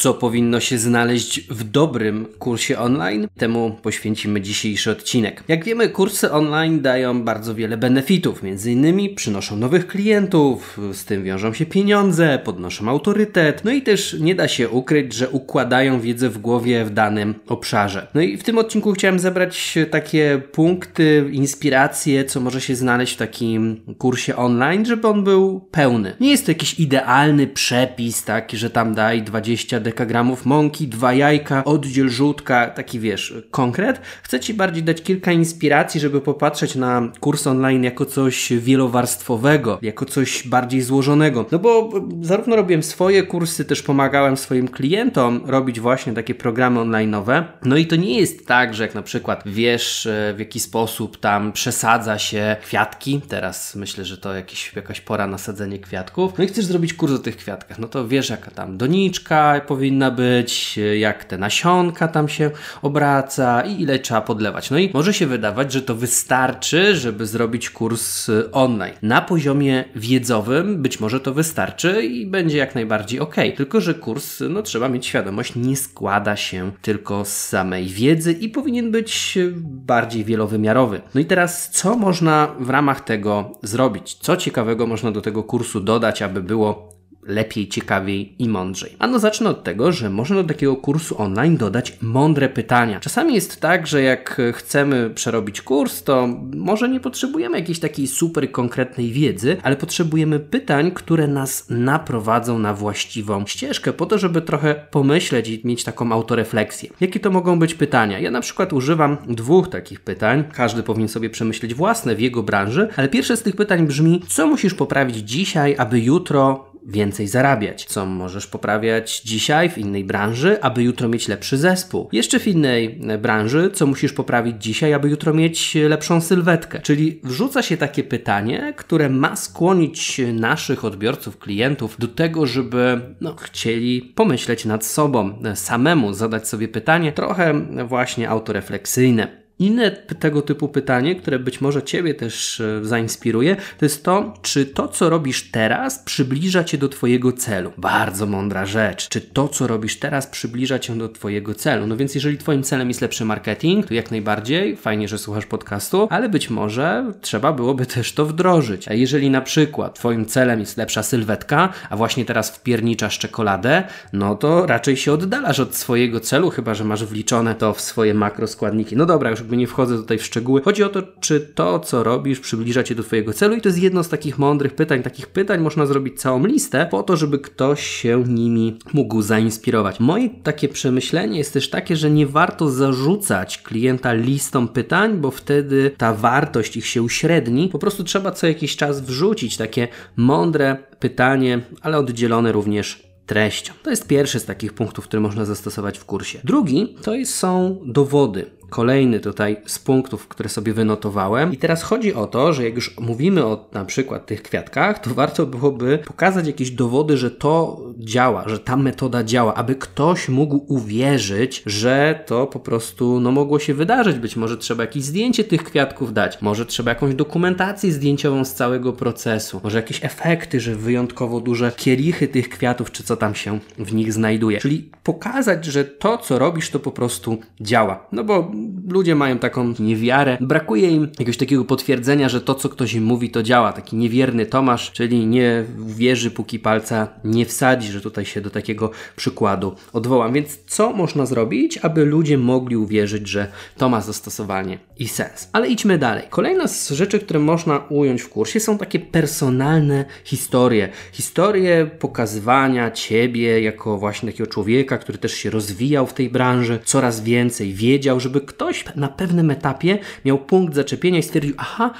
Co powinno się znaleźć w dobrym kursie online. Temu poświęcimy dzisiejszy odcinek. Jak wiemy, kursy online dają bardzo wiele benefitów. Między innymi przynoszą nowych klientów, z tym wiążą się pieniądze, podnoszą autorytet, no i też nie da się ukryć, że układają wiedzę w głowie w danym obszarze. No i w tym odcinku chciałem zebrać takie punkty, inspiracje, co może się znaleźć w takim kursie online, żeby on był pełny. Nie jest to jakiś idealny przepis, tak, że tam daj 20 dekagramów mąki, dwa jajka, oddziel żółtka, taki wiesz, konkret. Chcę Ci bardziej dać kilka inspiracji, żeby popatrzeć na kurs online jako coś wielowarstwowego, jako coś bardziej złożonego. No bo zarówno robiłem swoje kursy, też pomagałem swoim klientom robić właśnie takie programy online'owe. No i to nie jest tak, że jak na przykład wiesz e, w jaki sposób tam przesadza się kwiatki, teraz myślę, że to jakiś, jakaś pora na sadzenie kwiatków, no i chcesz zrobić kurs o tych kwiatkach, no to wiesz jaka tam doniczka powinna być, jak te nasionka tam się obraca i ile trzeba podlewać. No i może się wydawać, że to wystarczy, żeby zrobić kurs y, online. Na poziomie wiedzowym być może to wystarczy i będzie jak najbardziej ok. Tylko, że kurs, no trzeba mieć świadomość, nie składa się tylko z samej wiedzy i powinien być y, bardziej wielowymiarowy. No i teraz, co można w ramach tego zrobić? Co ciekawego można do tego kursu dodać, aby było lepiej, ciekawiej i mądrzej. Ano zacznę od tego, że można do takiego kursu online dodać mądre pytania. Czasami jest tak, że jak chcemy przerobić kurs, to może nie potrzebujemy jakiejś takiej super konkretnej wiedzy, ale potrzebujemy pytań, które nas naprowadzą na właściwą ścieżkę, po to, żeby trochę pomyśleć i mieć taką autorefleksję. Jakie to mogą być pytania? Ja na przykład używam dwóch takich pytań. Każdy powinien sobie przemyśleć własne w jego branży, ale pierwsze z tych pytań brzmi: co musisz poprawić dzisiaj, aby jutro więcej zarabiać, co możesz poprawiać dzisiaj w innej branży, aby jutro mieć lepszy zespół. Jeszcze w innej e, branży, co musisz poprawić dzisiaj, aby jutro mieć lepszą sylwetkę. Czyli wrzuca się takie pytanie, które ma skłonić naszych odbiorców, klientów do tego, żeby no, chcieli pomyśleć nad sobą, e, samemu zadać sobie pytanie, trochę właśnie autorefleksyjne. Inne tego typu pytanie, które być może Ciebie też e, zainspiruje, to jest to, czy to, co robisz teraz, przybliża Cię do Twojego celu. Bardzo mądra rzecz. Czy to, co robisz teraz, przybliża Cię do Twojego celu? No więc, jeżeli Twoim celem jest lepszy marketing, to jak najbardziej fajnie, że słuchasz podcastu, ale być może trzeba byłoby też to wdrożyć. A jeżeli na przykład Twoim celem jest lepsza sylwetka, a właśnie teraz wpierniczasz czekoladę, no to raczej się oddalasz od swojego celu, chyba że masz wliczone to w swoje makroskładniki. No dobra, już jakby nie wchodzę tutaj w szczegóły. Chodzi o to, czy to, co robisz, przybliża cię do Twojego celu, i to jest jedno z takich mądrych pytań. Takich pytań można zrobić całą listę, po to, żeby ktoś się nimi mógł zainspirować. Moje takie przemyślenie jest też takie, że nie warto zarzucać klienta listą pytań, bo wtedy ta wartość ich się uśredni. Po prostu trzeba co jakiś czas wrzucić takie mądre pytanie, ale oddzielone również treścią. To jest pierwszy z takich punktów, które można zastosować w kursie. Drugi to są dowody kolejny tutaj z punktów, które sobie wynotowałem. I teraz chodzi o to, że jak już mówimy o na przykład tych kwiatkach, to warto byłoby pokazać jakieś dowody, że to działa, że ta metoda działa, aby ktoś mógł uwierzyć, że to po prostu no, mogło się wydarzyć. Być może trzeba jakieś zdjęcie tych kwiatków dać, może trzeba jakąś dokumentację zdjęciową z całego procesu, może jakieś efekty, że wyjątkowo duże kielichy tych kwiatów, czy co tam się w nich znajduje. Czyli pokazać, że to, co robisz, to po prostu działa. No bo ludzie mają taką niewiarę. Brakuje im jakiegoś takiego potwierdzenia, że to, co ktoś im mówi, to działa. Taki niewierny Tomasz, czyli nie wierzy, póki palca nie wsadzi, że tutaj się do takiego przykładu odwołam. Więc co można zrobić, aby ludzie mogli uwierzyć, że to ma zastosowanie i sens? Ale idźmy dalej. Kolejna z rzeczy, które można ująć w kursie, są takie personalne historie. Historie pokazywania ciebie jako właśnie takiego człowieka, który też się rozwijał w tej branży, coraz więcej wiedział, żeby ktoś na pewnym etapie miał punkt zaczepienia i stwierdził, aha,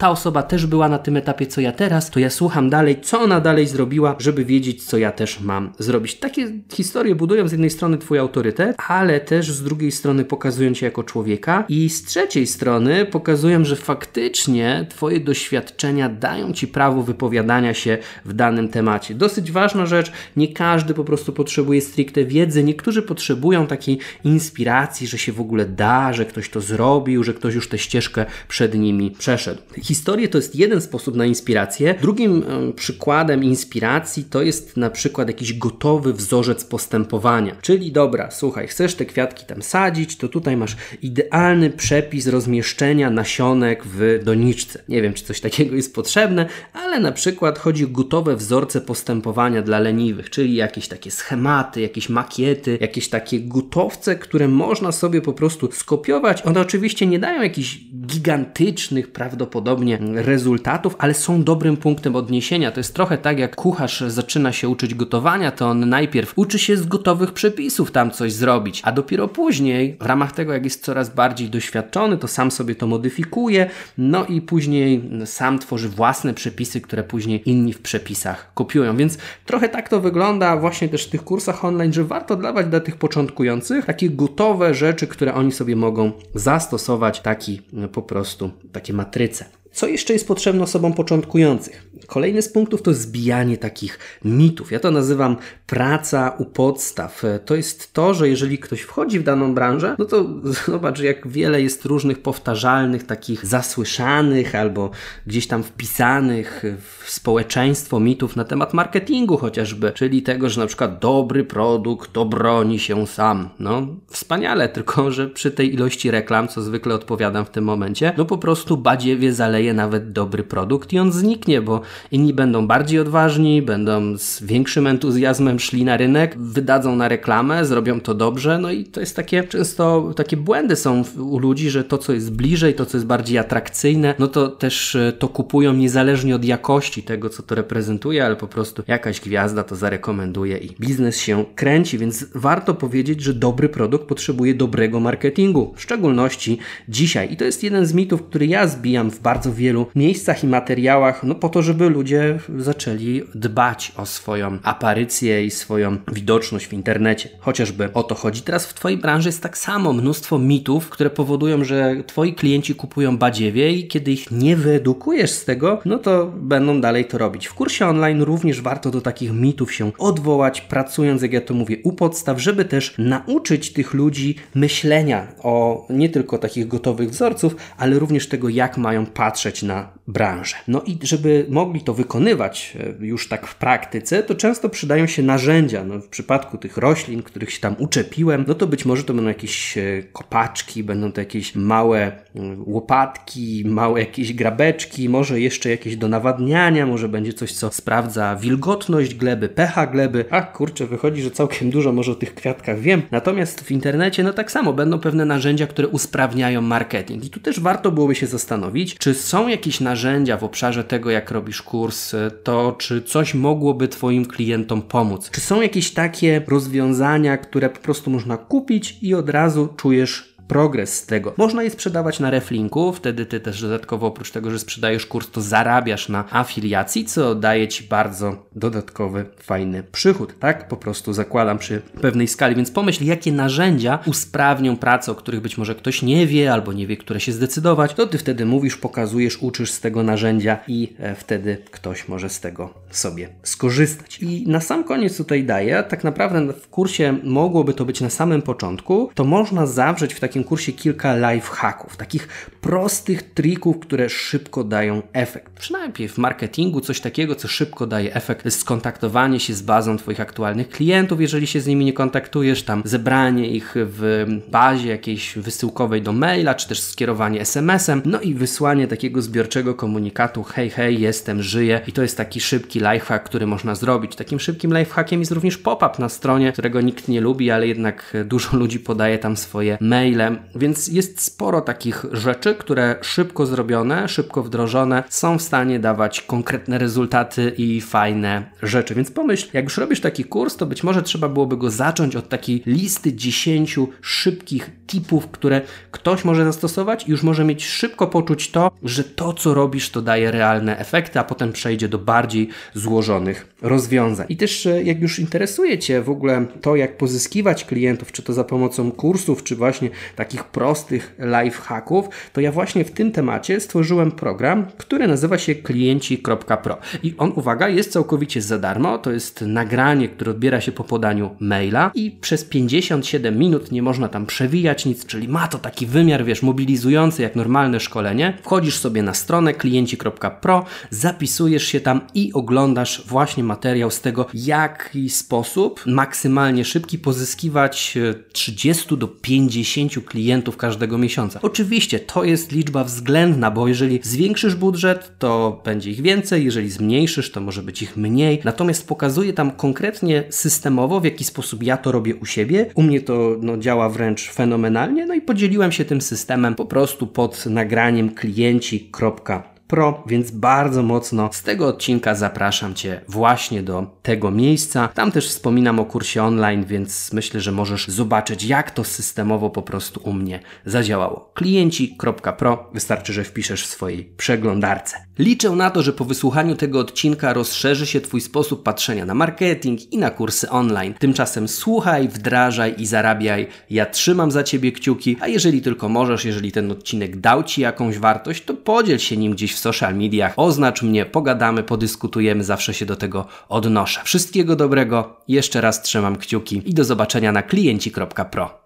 ta osoba też była na tym etapie, co ja teraz, to ja słucham dalej, co ona dalej zrobiła, żeby wiedzieć, co ja też mam zrobić. Takie historie budują z jednej strony Twój autorytet, ale też z drugiej strony pokazują Cię jako człowieka i z trzeciej strony pokazują, że faktycznie Twoje doświadczenia dają Ci prawo wypowiadania się w danym temacie. Dosyć ważna rzecz, nie każdy po prostu potrzebuje stricte wiedzy, niektórzy potrzebują takiej inspiracji, że się w ogóle da, że ktoś to zrobił, że ktoś już tę ścieżkę przed nimi przeszedł. Historie to jest jeden sposób na inspirację. Drugim przykładem inspiracji to jest na przykład jakiś gotowy wzorzec postępowania. Czyli dobra, słuchaj, chcesz te kwiatki tam sadzić, to tutaj masz idealny przepis rozmieszczenia nasionek w doniczce. Nie wiem, czy coś takiego jest potrzebne, ale na przykład chodzi o gotowe wzorce postępowania dla leniwych, czyli jakieś takie schematy, jakieś makiety, jakieś takie gotowce, które można sobie po prostu skopiować. One oczywiście nie dają jakichś gigantycznych prawdopodobnie rezultatów, ale są dobrym punktem odniesienia. To jest trochę tak, jak kucharz zaczyna się uczyć gotowania, to on najpierw uczy się z gotowych przepisów tam coś zrobić, a dopiero później, w ramach tego, jak jest coraz bardziej doświadczony, to sam sobie to modyfikuje, no i później sam tworzy własne przepisy, które później inni w przepisach kopiują. Więc trochę tak to wygląda właśnie też w tych kursach online, że warto dawać dla tych początkujących takie gotowe rzeczy, które oni sobie mogą zastosować, taki po prostu takie matryce. Co jeszcze jest potrzebne osobom początkujących? Kolejny z punktów to zbijanie takich mitów. Ja to nazywam praca u podstaw. To jest to, że jeżeli ktoś wchodzi w daną branżę, no to zobacz, jak wiele jest różnych powtarzalnych, takich zasłyszanych albo gdzieś tam wpisanych w społeczeństwo mitów na temat marketingu chociażby, czyli tego, że na przykład dobry produkt to broni się sam. No, wspaniale, tylko że przy tej ilości reklam, co zwykle odpowiadam w tym momencie, no po prostu badziewie zaleje nawet dobry produkt i on zniknie, bo inni będą bardziej odważni, będą z większym entuzjazmem szli na rynek, wydadzą na reklamę, zrobią to dobrze, no i to jest takie, często takie błędy są u ludzi, że to, co jest bliżej, to, co jest bardziej atrakcyjne, no to też e, to kupują niezależnie od jakości tego, co to reprezentuje, ale po prostu jakaś gwiazda to zarekomenduje i biznes się kręci, więc warto powiedzieć, że dobry produkt potrzebuje dobrego marketingu, w szczególności dzisiaj. I to jest jeden z mitów, który ja zbijam w bardzo wielu miejscach i materiałach, no po to, żeby ludzie zaczęli dbać o swoją aparycję i swoją widoczność w internecie. Chociażby o to chodzi. Teraz w Twojej branży jest tak samo mnóstwo mitów, które powodują, że Twoi klienci kupują badziewie i kiedy ich nie wyedukujesz z tego, no to będą dalej to robić. W kursie online również warto do takich mitów się odwołać, pracując, jak ja to mówię, u podstaw, żeby też nauczyć tych ludzi myślenia o nie tylko takich gotowych wzorców, ale również tego, jak mają patrzeć na branżę. No i żeby mogli to wykonywać e, już tak w praktyce, to często przydają się narzędzia. No, w przypadku tych roślin, których się tam uczepiłem, no to być może to będą jakieś e, kopaczki, będą to jakieś małe mm, łopatki, małe jakieś grabeczki, może jeszcze jakieś do nawadniania, może będzie coś, co sprawdza wilgotność gleby, pH gleby. A kurczę, wychodzi, że całkiem dużo może o tych kwiatkach wiem. Natomiast w internecie, no tak samo, będą pewne narzędzia, które usprawniają marketing. I tu też warto byłoby się zastanowić, czy są jakieś narzędzia w obszarze tego, jak robisz kurs, to czy coś mogłoby Twoim klientom pomóc? Czy są jakieś takie rozwiązania, które po prostu można kupić i od razu czujesz progres z tego. Można je sprzedawać na reflinku, wtedy ty też dodatkowo oprócz tego, że sprzedajesz kurs, to zarabiasz na afiliacji, co daje ci bardzo dodatkowy, fajny przychód, tak? Po prostu zakładam przy pewnej skali, więc pomyśl, jakie narzędzia usprawnią pracę, o których być może ktoś nie wie albo nie wie, które się zdecydować, to ty wtedy mówisz, pokazujesz, uczysz z tego narzędzia i e, wtedy ktoś może z tego sobie skorzystać. I na sam koniec tutaj daję, tak naprawdę w kursie mogłoby to być na samym początku, to można zawrzeć w takim tym kursie kilka life hacków, takich prostych trików, które szybko dają efekt. Przynajmniej w marketingu coś takiego, co szybko daje efekt, skontaktowanie się z bazą Twoich aktualnych klientów, jeżeli się z nimi nie kontaktujesz, tam zebranie ich w bazie jakiejś wysyłkowej do maila, czy też skierowanie SMS-em, no i wysłanie takiego zbiorczego komunikatu, hej, hej, jestem, żyję i to jest taki szybki lifehack, który można zrobić. Takim szybkim lifehackiem jest również pop-up na stronie, którego nikt nie lubi, ale jednak dużo ludzi podaje tam swoje maile, więc jest sporo takich rzeczy, które szybko zrobione, szybko wdrożone są w stanie dawać konkretne rezultaty i fajne rzeczy. Więc pomyśl, jak już robisz taki kurs, to być może trzeba byłoby go zacząć od takiej listy 10 szybkich tipów, które ktoś może zastosować i już może mieć szybko poczuć to, że to, co robisz, to daje realne efekty, a potem przejdzie do bardziej złożonych rozwiązań. I też, e, jak już interesuje Cię w ogóle to, jak pozyskiwać klientów, czy to za pomocą kursów, czy właśnie takich prostych life hacków, to ja właśnie w tym temacie stworzyłem program, który nazywa się klienci.pro. I on, uwaga, jest całkowicie za darmo. To jest nagranie, które odbiera się po podaniu maila i przez 57 minut nie można tam przewijać nic, czyli ma to taki wymiar, wiesz, mobilizujący jak normalne szkolenie. Wchodzisz sobie na stronę klienci.pro, zapisujesz się tam i oglądasz właśnie materiał z tego, jaki sposób maksymalnie szybki pozyskiwać 30 e, do 50 klientów każdego miesiąca. Oczywiście to jest liczba względna, bo jeżeli zwiększysz budżet, to będzie ich więcej, jeżeli zmniejszysz, to może być ich mniej. Natomiast pokazuję tam konkretnie systemowo, w jaki sposób ja to robię u siebie. U mnie to no, działa wręcz fenomenalnie, no i podzieliłem się tym systemem po prostu pod nagraniem klienci.pl Pro, więc bardzo mocno z tego odcinka zapraszam Cię właśnie do tego miejsca. Tam też wspominam o kursie online, więc myślę, że możesz zobaczyć, jak to systemowo po prostu u mnie zadziałało. Klienci.pro wystarczy, że wpiszesz w swojej przeglądarce. Liczę na to, że po wysłuchaniu tego odcinka rozszerzy się Twój sposób patrzenia na marketing i na kursy online. Tymczasem słuchaj, wdrażaj i zarabiaj. Ja trzymam za Ciebie kciuki, a jeżeli tylko możesz, jeżeli ten odcinek dał Ci jakąś wartość, to podziel się nim gdzieś w social mediach, oznacz mnie, pogadamy, podyskutujemy, zawsze się do tego odnoszę. Wszystkiego dobrego, jeszcze raz trzymam kciuki i do zobaczenia na klienci.pro.